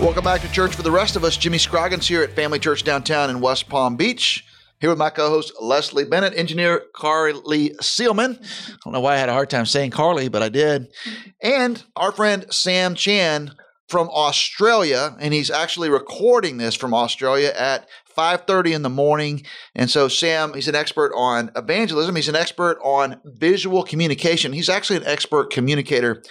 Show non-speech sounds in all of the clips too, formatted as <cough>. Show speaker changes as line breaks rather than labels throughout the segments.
Welcome back to Church for the Rest of Us. Jimmy Scroggins here at Family Church Downtown in West Palm Beach. Here with my co-host Leslie Bennett, engineer Carly Seelman. I don't know why I had a hard time saying Carly, but I did. And our friend Sam Chan from Australia, and he's actually recording this from Australia at 5:30 in the morning. And so Sam, he's an expert on evangelism. He's an expert on visual communication. He's actually an expert communicator.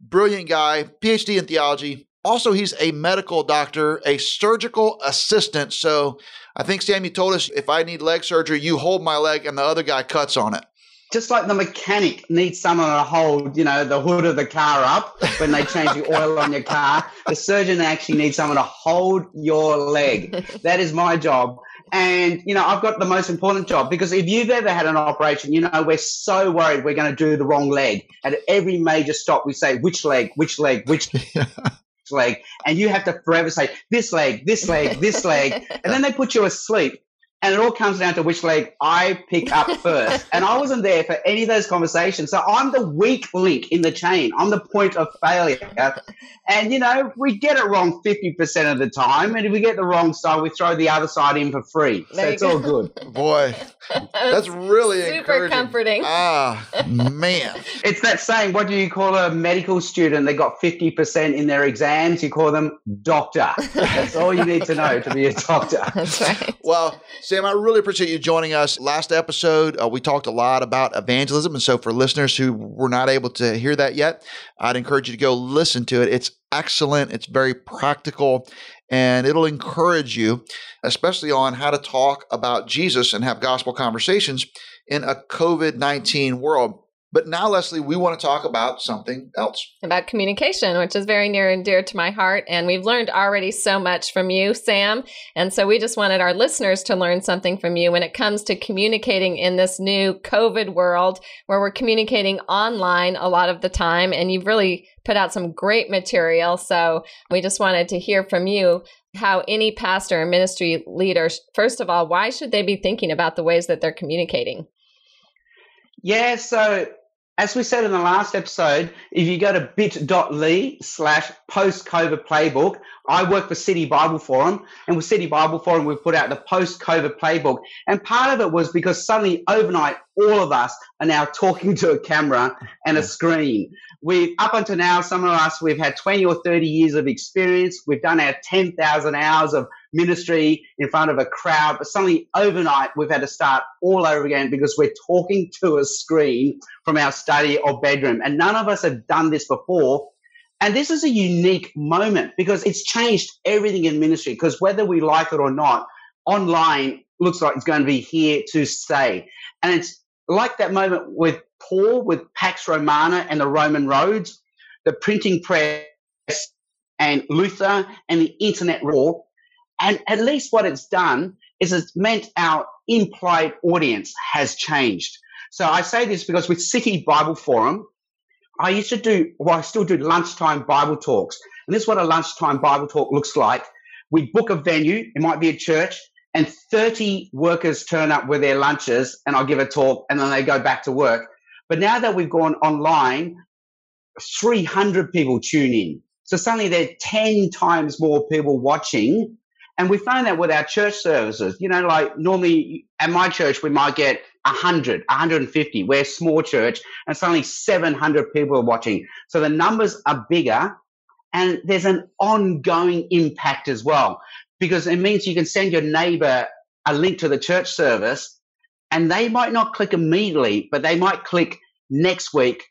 Brilliant guy, PhD in theology, also, he's a medical doctor, a surgical assistant. So I think, Sam, you told us if I need leg surgery, you hold my leg and the other guy cuts on it.
Just like the mechanic needs someone to hold, you know, the hood of the car up when they change the oil on your car, the surgeon actually needs someone to hold your leg. That is my job. And, you know, I've got the most important job because if you've ever had an operation, you know, we're so worried we're going to do the wrong leg. At every major stop, we say, which leg, which leg, which <laughs> leg, and you have to forever say this leg, this leg, this leg, and then they put you asleep. And it all comes down to which leg I pick up <laughs> first. and I wasn't there for any of those conversations. So I'm the weak link in the chain. I'm the point of failure. And, you know, we get it wrong 50% of the time. And if we get the wrong side, we throw the other side in for free. So it's go. all good. <laughs>
Boy, that's really
super comforting.
Ah, man. <laughs>
it's that saying, what do you call a medical student that got 50% in their exams? You call them doctor. That's all you need to know to be a doctor.
That's right.
Well, Sam, I really appreciate you joining us. Last episode, uh, we talked a lot about evangelism. And so, for listeners who were not able to hear that yet, I'd encourage you to go listen to it. It's excellent, it's very practical, and it'll encourage you, especially on how to talk about Jesus and have gospel conversations in a COVID 19 world. But now, Leslie, we want to talk about something else.
About communication, which is very near and dear to my heart. And we've learned already so much from you, Sam. And so we just wanted our listeners to learn something from you when it comes to communicating in this new COVID world where we're communicating online a lot of the time. And you've really put out some great material. So we just wanted to hear from you how any pastor and ministry leaders, first of all, why should they be thinking about the ways that they're communicating?
Yeah, so as we said in the last episode, if you go to bit.ly slash post COVID playbook, I work for City Bible Forum, and with City Bible Forum, we've put out the post COVID playbook. And part of it was because suddenly overnight, all of us are now talking to a camera and a screen. We, up until now, some of us, we've had 20 or 30 years of experience. We've done our 10,000 hours of ministry in front of a crowd, but suddenly overnight we've had to start all over again because we're talking to a screen from our study or bedroom. And none of us have done this before. And this is a unique moment because it's changed everything in ministry because whether we like it or not, online looks like it's going to be here to stay. And it's like that moment with Paul, with Pax Romana and the Roman roads, the printing press and Luther and the internet raw and at least what it's done is it's meant our implied audience has changed. So I say this because with City Bible Forum, I used to do, well, I still do lunchtime Bible talks. And this is what a lunchtime Bible talk looks like. We book a venue, it might be a church, and 30 workers turn up with their lunches, and I'll give a talk, and then they go back to work. But now that we've gone online, 300 people tune in. So suddenly there are 10 times more people watching and we find that with our church services, you know, like normally at my church, we might get 100, 150. We're a small church and suddenly 700 people are watching. So the numbers are bigger and there's an ongoing impact as well because it means you can send your neighbor a link to the church service and they might not click immediately, but they might click next week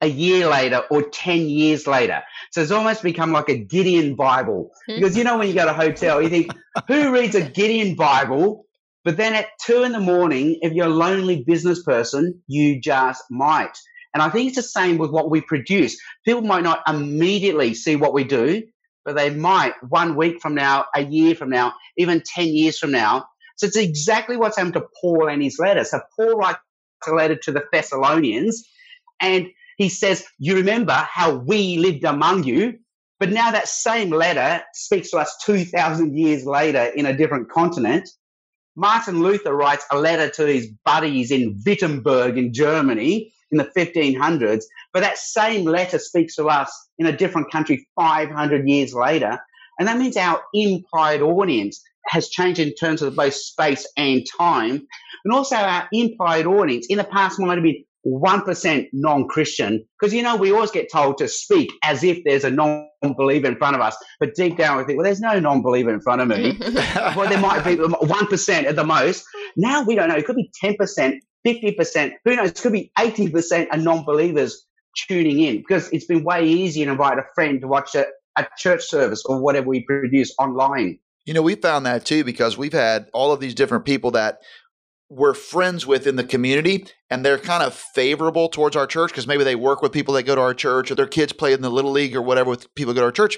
a year later or 10 years later. So it's almost become like a Gideon Bible. Because you know, when you go to a hotel, you think, <laughs> who reads a Gideon Bible? But then at two in the morning, if you're a lonely business person, you just might. And I think it's the same with what we produce. People might not immediately see what we do, but they might one week from now, a year from now, even 10 years from now. So it's exactly what's happened to Paul and his letter. So Paul writes a letter to the Thessalonians and he says, You remember how we lived among you, but now that same letter speaks to us 2,000 years later in a different continent. Martin Luther writes a letter to his buddies in Wittenberg in Germany in the 1500s, but that same letter speaks to us in a different country 500 years later. And that means our implied audience has changed in terms of both space and time. And also our implied audience in the past might have been 1% non-Christian. Because, you know, we always get told to speak as if there's a non-believer in front of us. But deep down we think, well, there's no non-believer in front of me. <laughs> well, there might be 1% at the most. Now we don't know. It could be 10%, 50%. Who knows? It could be 80% are non-believers tuning in because it's been way easier to invite a friend to watch a, a church service or whatever we produce online.
You know, we found that too because we've had all of these different people that we're friends with in the community and they're kind of favorable towards our church because maybe they work with people that go to our church or their kids play in the little league or whatever with people go to our church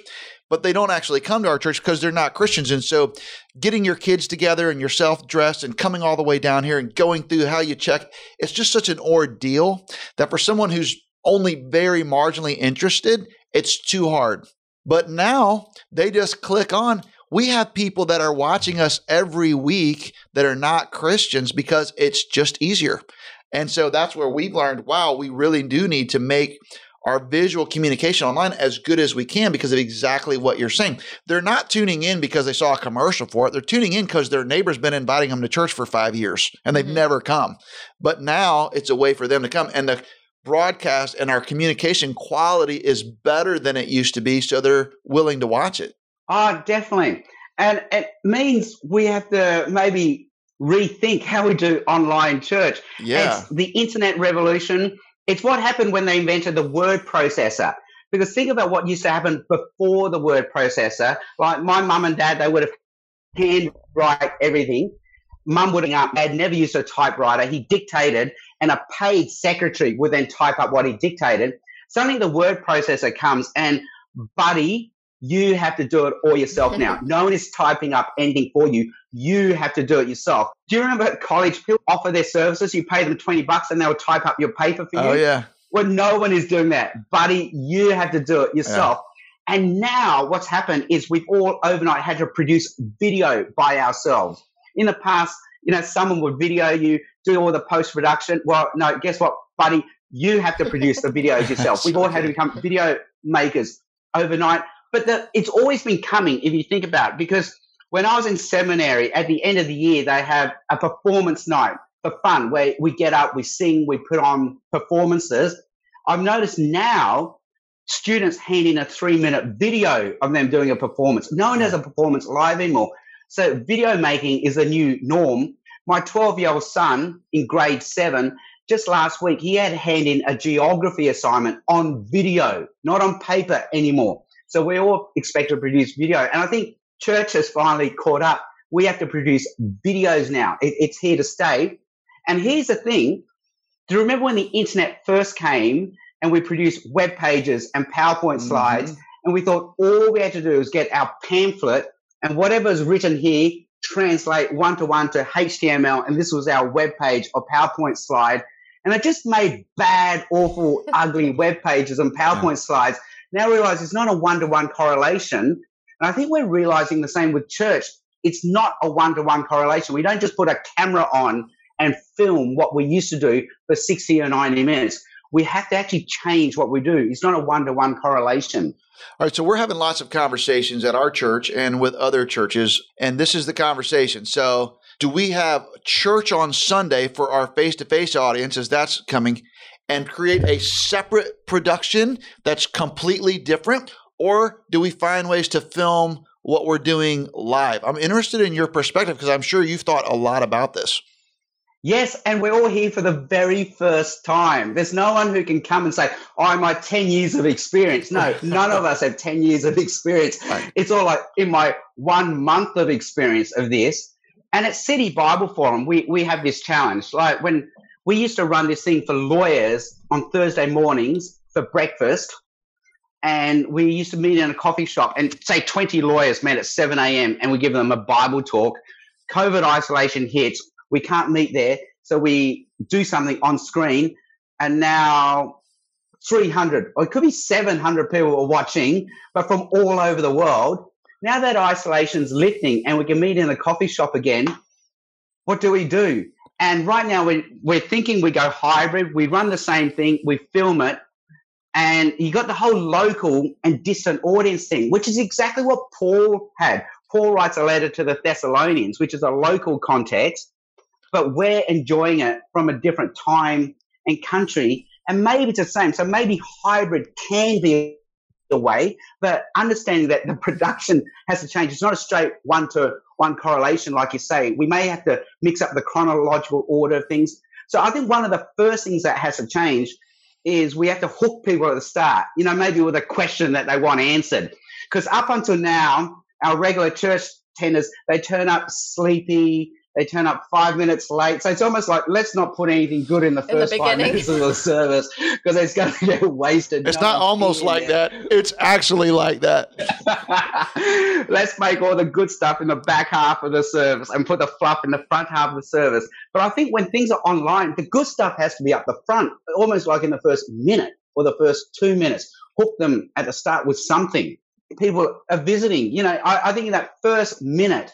but they don't actually come to our church because they're not christians and so getting your kids together and yourself dressed and coming all the way down here and going through how you check it's just such an ordeal that for someone who's only very marginally interested it's too hard but now they just click on we have people that are watching us every week that are not Christians because it's just easier. And so that's where we've learned wow, we really do need to make our visual communication online as good as we can because of exactly what you're saying. They're not tuning in because they saw a commercial for it. They're tuning in because their neighbor's been inviting them to church for five years and they've mm-hmm. never come. But now it's a way for them to come. And the broadcast and our communication quality is better than it used to be. So they're willing to watch it.
Oh, definitely. And it means we have to maybe rethink how we do online church.
Yeah.
It's the internet revolution. It's what happened when they invented the word processor. Because think about what used to happen before the word processor. Like my mum and dad, they would have handwrite everything. Mum would have had never used a typewriter. He dictated, and a paid secretary would then type up what he dictated. Suddenly, the word processor comes, and buddy you have to do it all yourself now. <laughs> no one is typing up anything for you. You have to do it yourself. Do you remember at college people offer their services? You pay them 20 bucks and they'll type up your paper for oh, you.
Oh, yeah.
Well, no one is doing that. Buddy, you have to do it yourself. Yeah. And now what's happened is we've all overnight had to produce video by ourselves. In the past, you know, someone would video you, do all the post production. Well, no, guess what, buddy? You have to produce the videos <laughs> yourself. We've all had to become video makers overnight but the, it's always been coming if you think about it, because when I was in seminary, at the end of the year, they have a performance night for fun where we get up, we sing, we put on performances. I've noticed now students hand in a three minute video of them doing a performance. No one has a performance live anymore. So video making is a new norm. My 12 year old son in grade seven, just last week, he had to hand in a geography assignment on video, not on paper anymore. So we all expect to produce video. And I think church has finally caught up. We have to produce videos now. It, it's here to stay. And here's the thing. Do you remember when the internet first came and we produced web pages and PowerPoint mm-hmm. slides and we thought all we had to do was get our pamphlet and whatever is written here translate one to one to HTML and this was our web page or PowerPoint slide and I just made bad, awful, <laughs> ugly web pages and PowerPoint yeah. slides now I realize it's not a one to one correlation. And I think we're realizing the same with church. It's not a one to one correlation. We don't just put a camera on and film what we used to do for 60 or 90 minutes. We have to actually change what we do. It's not a one to one correlation.
All right, so we're having lots of conversations at our church and with other churches, and this is the conversation. So, do we have church on Sunday for our face to face audience as that's coming? and create a separate production that's completely different? Or do we find ways to film what we're doing live? I'm interested in your perspective because I'm sure you've thought a lot about this.
Yes, and we're all here for the very first time. There's no one who can come and say, oh, I'm my 10 years of experience. No, none of us have 10 years of experience. Right. It's all like in my one month of experience of this. And at City Bible Forum, we, we have this challenge. Like when we used to run this thing for lawyers on Thursday mornings for breakfast. And we used to meet in a coffee shop and say 20 lawyers met at 7 a.m. and we give them a Bible talk. COVID isolation hits. We can't meet there. So we do something on screen. And now 300 or it could be 700 people are watching, but from all over the world. Now that isolation's lifting and we can meet in a coffee shop again, what do we do? And right now we're, we're thinking we go hybrid. We run the same thing. We film it. And you got the whole local and distant audience thing, which is exactly what Paul had. Paul writes a letter to the Thessalonians, which is a local context, but we're enjoying it from a different time and country. And maybe it's the same. So maybe hybrid can be the way, but understanding that the <laughs> production has to change. It's not a straight one to one correlation, like you say. We may have to mix up the chronological order of things. So I think one of the first things that has to change is we have to hook people at the start, you know, maybe with a question that they want answered. Because up until now, our regular church tenders, they turn up sleepy, they turn up five minutes late. So it's almost like let's not put anything good in the first in the five minutes of the service because it's going <laughs> to get wasted.
It's no not almost like that. It's actually like that. <laughs>
let's make all the good stuff in the back half of the service and put the fluff in the front half of the service. But I think when things are online, the good stuff has to be up the front, almost like in the first minute or the first two minutes. Hook them at the start with something. People are visiting. You know, I, I think in that first minute,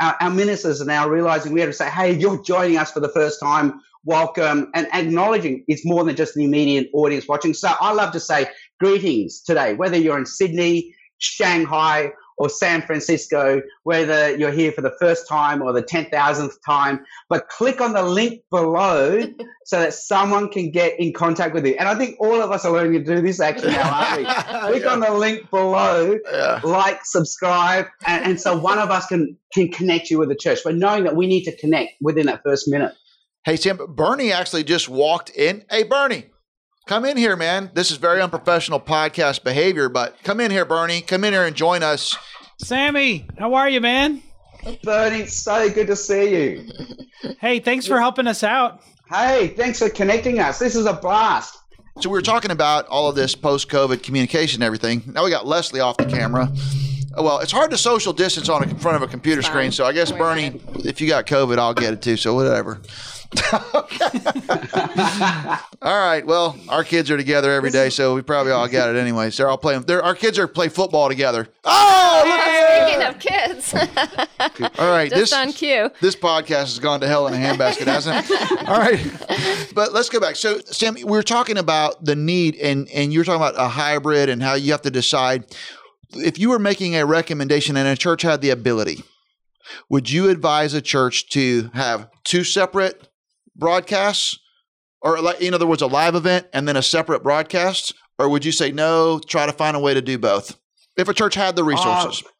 our, our, ministers are now realizing we have to say, hey, you're joining us for the first time, welcome, and acknowledging it's more than just the immediate audience watching. So I love to say greetings today, whether you're in Sydney, Shanghai, or San Francisco, whether you're here for the first time or the 10,000th time, but click on the link below <laughs> so that someone can get in contact with you. And I think all of us are learning to do this actually now, aren't we? <laughs> click yeah. on the link below, yeah. like, subscribe, and, and so one of us can, can connect you with the church. But knowing that we need to connect within that first minute.
Hey, Tim, Bernie actually just walked in. Hey, Bernie, come in here, man. This is very unprofessional podcast behavior, but come in here, Bernie. Come in here and join us.
Sammy, how are you, man?
Bernie, so good to see you.
Hey, thanks for helping us out.
Hey, thanks for connecting us. This is a blast.
So we were talking about all of this post-COVID communication and everything. Now we got Leslie off the camera. Well, it's hard to social distance on a, in front of a computer screen. So I guess Bernie, if you got COVID, I'll get it too. So whatever. <laughs> all right. Well, our kids are together every day, so we probably all got it anyway. So they're all playing. They're, our kids are play football together. Oh,
yeah, speaking of kids. <laughs>
all right.
Just this, on cue.
This podcast has gone to hell in a handbasket, hasn't it? <laughs> All right. But let's go back. So, Sam, we were talking about the need, and and you were talking about a hybrid and how you have to decide if you were making a recommendation and a church had the ability. Would you advise a church to have two separate broadcasts, or like in other words, a live event and then a separate broadcast, or would you say no? Try to find a way to do both. If a church had the resources. Uh,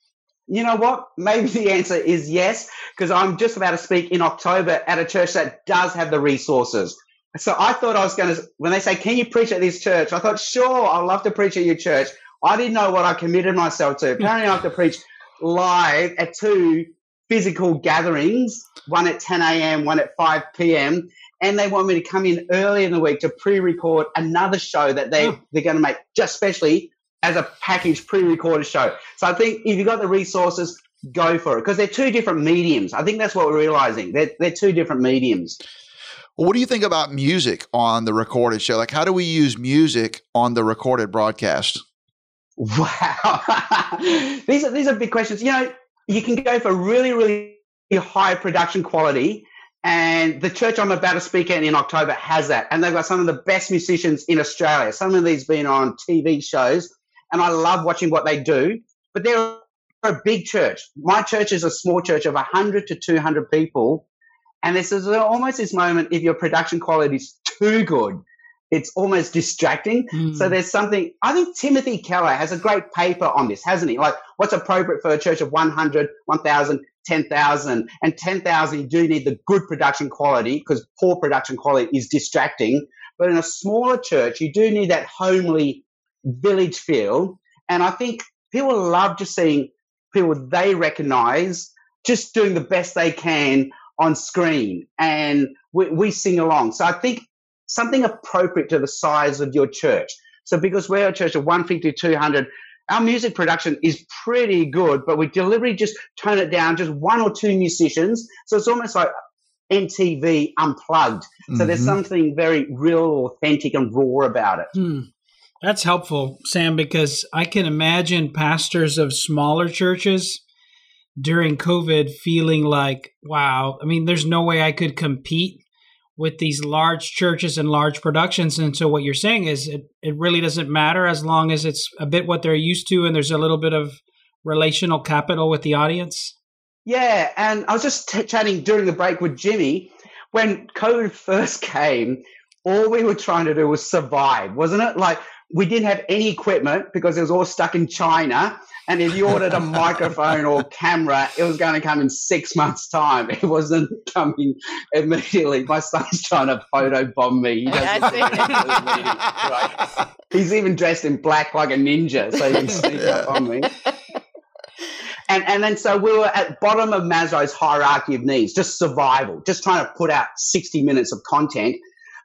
you know what? Maybe the answer is yes, because I'm just about to speak in October at a church that does have the resources. So I thought I was going to, when they say, Can you preach at this church? I thought, Sure, I'd love to preach at your church. I didn't know what I committed myself to. Apparently, I have to preach live at two physical gatherings, one at 10 a.m., one at 5 p.m. And they want me to come in early in the week to pre-record another show that they, oh. they're going to make just specially as a package pre-recorded show. So I think if you've got the resources, go for it because they're two different mediums. I think that's what we're realizing. They're, they're two different mediums.
Well, what do you think about music on the recorded show? Like, how do we use music on the recorded broadcast? <laughs>
Wow, <laughs> these are these are big questions. You know, you can go for really, really high production quality. And the church I'm about to speak at in October has that. And they've got some of the best musicians in Australia. Some of these been on TV shows. And I love watching what they do. But they're a big church. My church is a small church of 100 to 200 people. And this is almost this moment if your production quality is too good, it's almost distracting. Mm. So there's something, I think Timothy Keller has a great paper on this, hasn't he? Like what's appropriate for a church of 100, 1,000, 10,000. And 10,000, you do need the good production quality because poor production quality is distracting. But in a smaller church, you do need that homely village feel. And I think people love just seeing people they recognize just doing the best they can on screen and we, we sing along. So I think something appropriate to the size of your church. So because we're a church of 150, 200, our music production is pretty good, but we deliberately just tone it down, just one or two musicians. So it's almost like MTV unplugged. So mm-hmm. there's something very real, authentic, and raw about it.
Hmm. That's helpful, Sam, because I can imagine pastors of smaller churches during COVID feeling like, wow, I mean, there's no way I could compete with these large churches and large productions. And so what you're saying is it, it really doesn't matter as long as it's a bit what they're used to and there's a little bit of relational capital with the audience.
Yeah. And I was just t- chatting during the break with Jimmy. When COVID <laughs> first came, all we were trying to do was survive, wasn't it? Like we didn't have any equipment because it was all stuck in China. And if you ordered a <laughs> microphone or camera, it was going to come in six months' time. It wasn't coming immediately. My son's trying to photo bomb me. He right? He's even dressed in black like a ninja, so he can sneak yeah. up on me. <laughs> And, and then so we were at bottom of Maslow's hierarchy of needs, just survival, just trying to put out 60 minutes of content.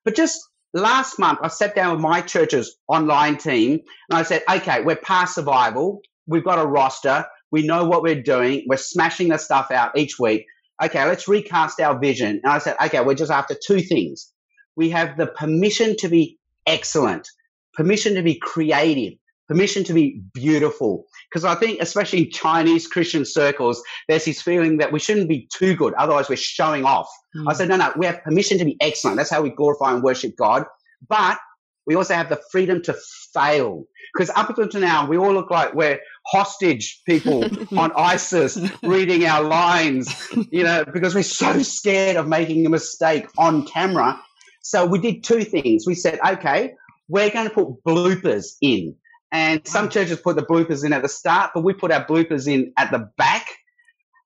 But just last month, I sat down with my church's online team and I said, okay, we're past survival we've got a roster. We know what we're doing. We're smashing the stuff out each week. Okay, let's recast our vision. And I said, okay, we're just after two things. We have the permission to be excellent, permission to be creative, permission to be beautiful. Because I think, especially in Chinese Christian circles, there's this feeling that we shouldn't be too good, otherwise, we're showing off. Mm. I said, no, no, we have permission to be excellent. That's how we glorify and worship God. But we also have the freedom to fail. Because up until now, we all look like we're hostage people <laughs> on ISIS reading our lines, you know, because we're so scared of making a mistake on camera. So we did two things. We said, okay, we're going to put bloopers in. And some churches put the bloopers in at the start, but we put our bloopers in at the back.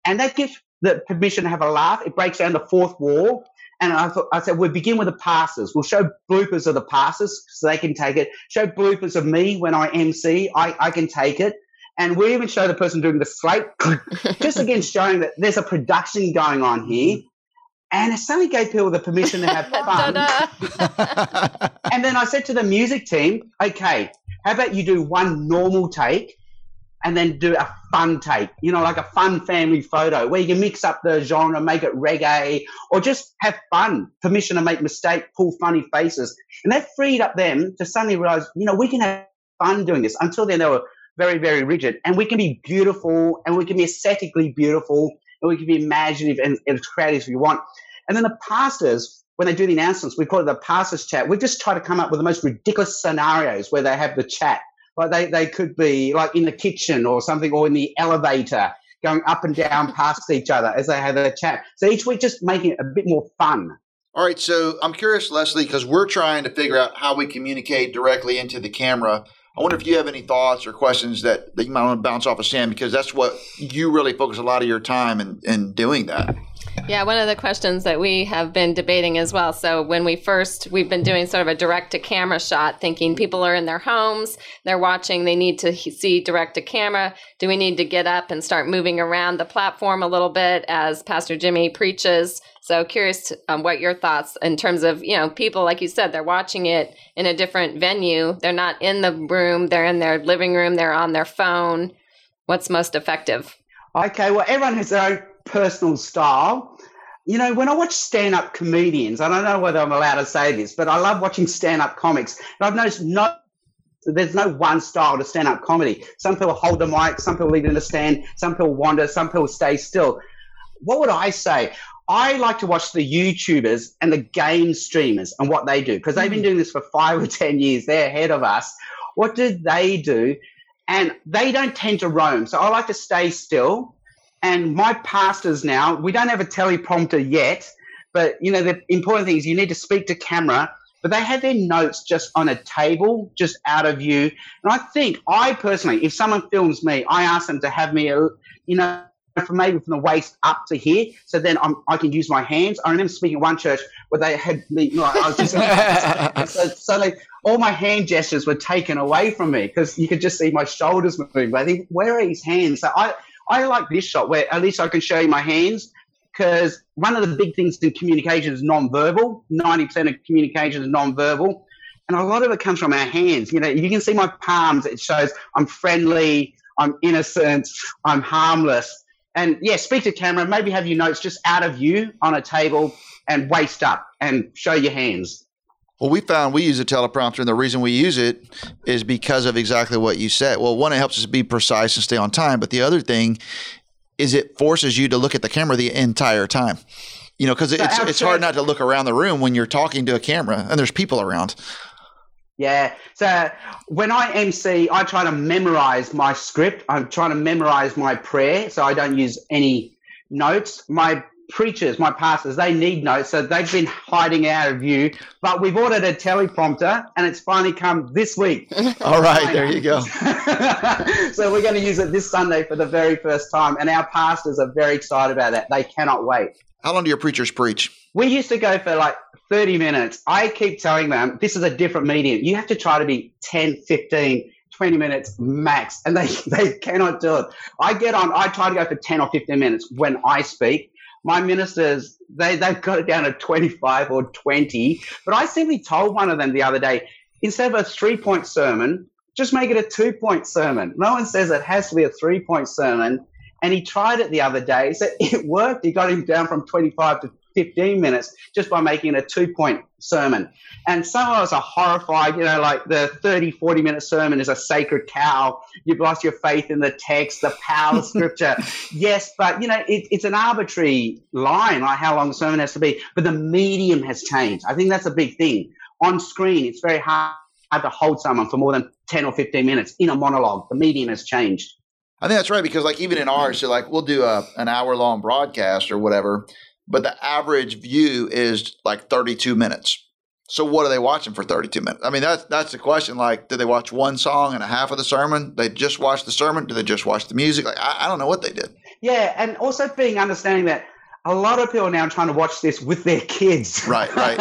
And that gives the permission to have a laugh. It breaks down the fourth wall. And I thought, I said, we'll begin with the passes. We'll show bloopers of the passes so they can take it. Show bloopers of me when I MC. I, I can take it. And we even show the person doing the slate, <laughs> just again showing that there's a production going on here. And it suddenly gave people the permission to have <laughs> fun. <laughs> and then I said to the music team, okay, how about you do one normal take and then do a fun take, you know, like a fun family photo where you can mix up the genre, make it reggae, or just have fun, permission to make mistakes, pull funny faces. And that freed up them to suddenly realize, you know, we can have fun doing this. Until then, they were very, very rigid. And we can be beautiful and we can be aesthetically beautiful and we can be imaginative and, and creative if you want. And then the pastors, when they do the announcements, we call it the pastors chat. We just try to come up with the most ridiculous scenarios where they have the chat like they, they could be like in the kitchen or something or in the elevator going up and down past each other as they have their chat. So each week just making it a bit more fun.
All right, so I'm curious, Leslie, because we're trying to figure out how we communicate directly into the camera. I wonder if you have any thoughts or questions that, that you might want to bounce off of Sam, because that's what you really focus a lot of your time in, in doing that.
Yeah, one of the questions that we have been debating as well. So, when we first, we've been doing sort of a direct to camera shot, thinking people are in their homes, they're watching, they need to see direct to camera. Do we need to get up and start moving around the platform a little bit as Pastor Jimmy preaches? So, curious um, what your thoughts in terms of, you know, people, like you said, they're watching it in a different venue. They're not in the room, they're in their living room, they're on their phone. What's most effective?
Okay, well, everyone has their own personal style. You know, when I watch stand up comedians, I don't know whether I'm allowed to say this, but I love watching stand up comics. And I've noticed no, there's no one style to stand up comedy. Some people hold the mic, some people leave it in the stand, some people wander, some people stay still. What would I say? I like to watch the YouTubers and the game streamers and what they do because they've been hmm. doing this for five or 10 years. They're ahead of us. What do they do? And they don't tend to roam. So I like to stay still and my pastors now, we don't have a teleprompter yet, but you know, the important thing is you need to speak to camera, but they have their notes just on a table, just out of view. And I think I personally, if someone films me, I ask them to have me, uh, you know, from maybe from the waist up to here, so then I'm, i can use my hands. I remember speaking at one church where they had me, you know, I was just <laughs> so suddenly all my hand gestures were taken away from me because you could just see my shoulders moving. But I think where are his hands? So I I like this shot where at least I can show you my hands because one of the big things in communication is nonverbal. 90% of communication is nonverbal. And a lot of it comes from our hands. You know, you can see my palms, it shows I'm friendly, I'm innocent, I'm harmless. And yeah, speak to camera, maybe have your notes just out of you on a table and waist up and show your hands.
Well, we found we use a teleprompter, and the reason we use it is because of exactly what you said. Well, one, it helps us be precise and stay on time, but the other thing is it forces you to look at the camera the entire time. You know, because it's it's hard not to look around the room when you're talking to a camera and there's people around.
Yeah. So when I MC, I try to memorize my script. I'm trying to memorize my prayer, so I don't use any notes. My preachers, my pastors, they need notes, so they've been hiding out of view. But we've ordered a teleprompter, and it's finally come this week. <laughs>
All right, there you go. <laughs>
so we're going to use it this Sunday for the very first time, and our pastors are very excited about that. They cannot wait.
How long do your preachers preach?
We used to go for like 30 minutes. I keep telling them this is a different medium. You have to try to be 10, 15, 20 minutes max, and they, <laughs> they cannot do it. I get on, I try to go for 10 or 15 minutes when I speak. My ministers, they, they've got it down to 25 or 20. But I simply told one of them the other day instead of a three point sermon, just make it a two point sermon. No one says it has to be a three point sermon. And he tried it the other day. So it worked. He got him down from 25 to 15 minutes just by making a two point sermon. And some of us are horrified, you know, like the 30, 40 minute sermon is a sacred cow. You've lost your faith in the text, the power of scripture. <laughs> yes, but, you know, it, it's an arbitrary line, like how long the sermon has to be. But the medium has changed. I think that's a big thing. On screen, it's very hard to hold someone for more than 10 or 15 minutes in a monologue. The medium has changed.
I think that's right because, like, even in ours, you're like we'll do a, an hour long broadcast or whatever, but the average view is like 32 minutes. So what are they watching for 32 minutes? I mean, that's that's the question. Like, do they watch one song and a half of the sermon? They just watch the sermon? Do they just watch the music? Like, I, I don't know what they did.
Yeah, and also being understanding that a lot of people are now trying to watch this with their kids.
Right, right,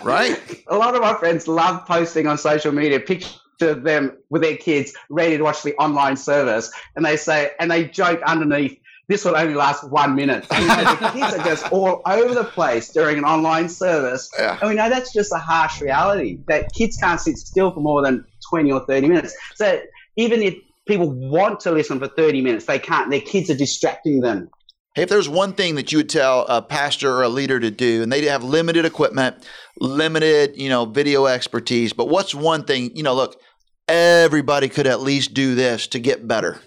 <laughs> right.
A lot of my friends love posting on social media pictures of them with their kids ready to watch the online service, and they say, and they joke underneath, this will only last one minute. You know, the <laughs> kids are just all over the place during an online service. Yeah. And we know that's just a harsh reality that kids can't sit still for more than 20 or 30 minutes. So even if people want to listen for 30 minutes, they can't. Their kids are distracting them.
Hey, if there's one thing that you would tell a pastor or a leader to do, and they have limited equipment, limited, you know, video expertise, but what's one thing, you know, look, everybody could at least do this to get better.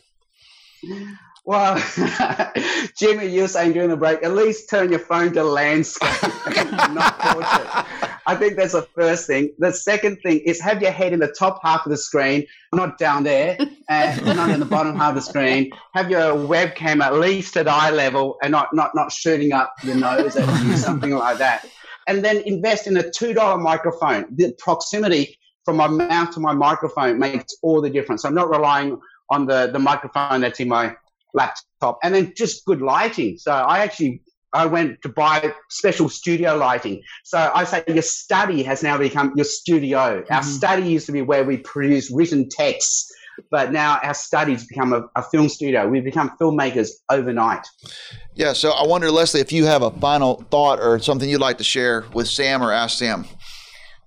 Well, <laughs> Jimmy, you saying during the break, at least turn your phone to landscape, <laughs> not portrait. I think that's the first thing. The second thing is have your head in the top half of the screen, not down there, and <laughs> not in the bottom half of the screen. Have your webcam at least at eye level and not, not, not shooting up your nose at you, something like that. And then invest in a $2 microphone. The proximity from my mouth to my microphone makes all the difference. I'm not relying on the, the microphone that's in my laptop, and then just good lighting. So I actually I went to buy special studio lighting. So I say your study has now become your studio. Mm-hmm. Our study used to be where we produce written texts, but now our study's become a, a film studio. We've become filmmakers overnight.
Yeah. So I wonder, Leslie, if you have a final thought or something you'd like to share with Sam or ask Sam.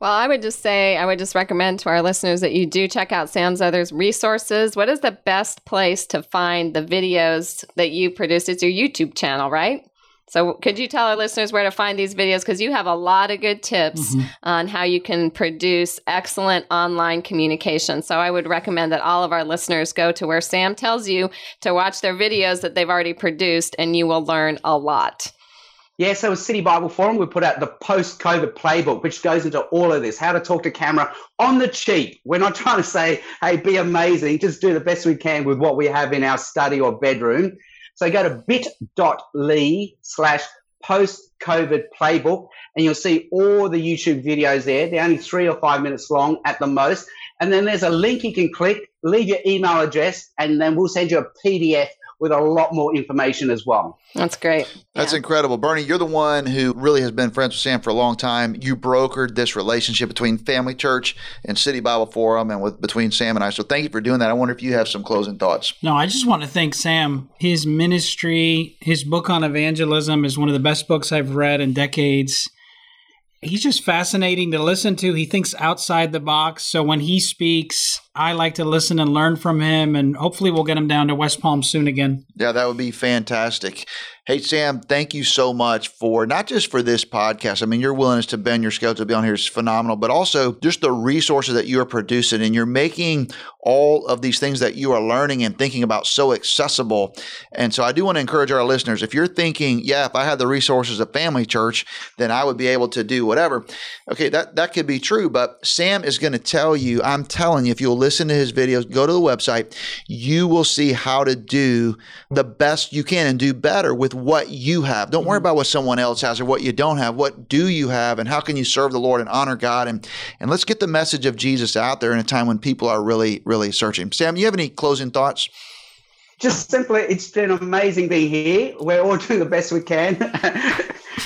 Well, I would just say, I would just recommend to our listeners that you do check out Sam's Others resources. What is the best place to find the videos that you produce? It's your YouTube channel, right? So, could you tell our listeners where to find these videos? Because you have a lot of good tips mm-hmm. on how you can produce excellent online communication. So, I would recommend that all of our listeners go to where Sam tells you to watch their videos that they've already produced, and you will learn a lot.
Yeah, so a City Bible Forum, we put out the post COVID playbook, which goes into all of this how to talk to camera on the cheap. We're not <laughs> trying to say, hey, be amazing, just do the best we can with what we have in our study or bedroom. So go to bit.ly slash post COVID playbook, and you'll see all the YouTube videos there. They're only three or five minutes long at the most. And then there's a link you can click, leave your email address, and then we'll send you a PDF with a lot more information as well.
That's great.
That's yeah. incredible. Bernie, you're the one who really has been friends with Sam for a long time. You brokered this relationship between Family Church and City Bible Forum and with between Sam and I. So thank you for doing that. I wonder if you have some closing thoughts.
No, I just want to thank Sam. His ministry, his book on evangelism is one of the best books I've read in decades he's just fascinating to listen to. He thinks outside the box. So when he speaks, I like to listen and learn from him. And hopefully, we'll get him down to West Palm soon again.
Yeah, that would be fantastic. Hey, Sam, thank you so much for not just for this podcast. I mean, your willingness to bend your schedule to be on here is phenomenal, but also just the resources that you are producing and you're making all of these things that you are learning and thinking about so accessible. And so I do want to encourage our listeners if you're thinking, yeah, if I had the resources of Family Church, then I would be able to do whatever. Okay, that, that could be true, but Sam is going to tell you, I'm telling you, if you'll listen to his videos, go to the website, you will see how to do the best you can and do better with what you have. Don't worry mm-hmm. about what someone else has or what you don't have. What do you have and how can you serve the Lord and honor God? And, and let's get the message of Jesus out there in a time when people are really, really searching. Sam, you have any closing thoughts?
Just simply, it's been amazing being here. We're all doing the best we can <laughs>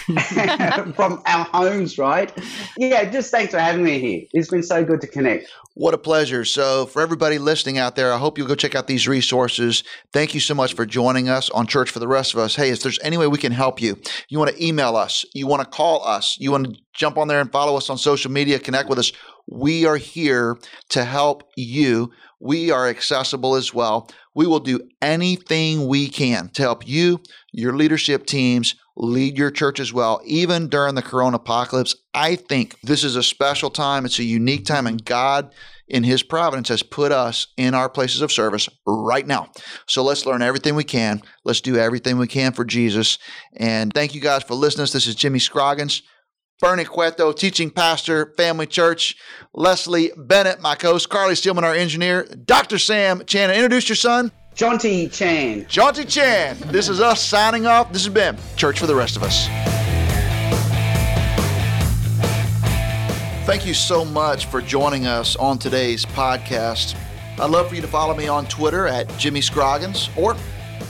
<laughs> from our homes, right? Yeah, just thanks for having me here. It's been so good to connect.
What a pleasure. So, for everybody listening out there, I hope you'll go check out these resources. Thank you so much for joining us on Church for the Rest of Us. Hey, if there's any way we can help you, you want to email us, you want to call us, you want to jump on there and follow us on social media, connect with us. We are here to help you. We are accessible as well. We will do anything we can to help you, your leadership teams, lead your church as well, even during the corona apocalypse. I think this is a special time. It's a unique time, and God, in His providence, has put us in our places of service right now. So let's learn everything we can. Let's do everything we can for Jesus. And thank you guys for listening. This is Jimmy Scroggins. Bernie Cueto, teaching pastor, family church, Leslie Bennett, my co-host, Carly Steelman, our engineer, Dr. Sam Chan. Introduce your son.
Jaunty Chan.
Jaunty Chan. This is us signing off. This has been Church for the Rest of Us. Thank you so much for joining us on today's podcast. I'd love for you to follow me on Twitter at Jimmy Scroggins or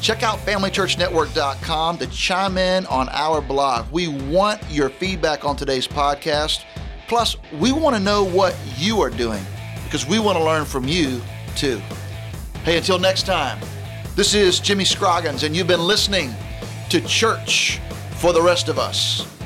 check out FamilyChurchNetwork.com to chime in on our blog. We want your feedback on today's podcast. Plus, we want to know what you are doing because we want to learn from you too. Hey, until next time, this is Jimmy Scroggins, and you've been listening to Church for the Rest of Us.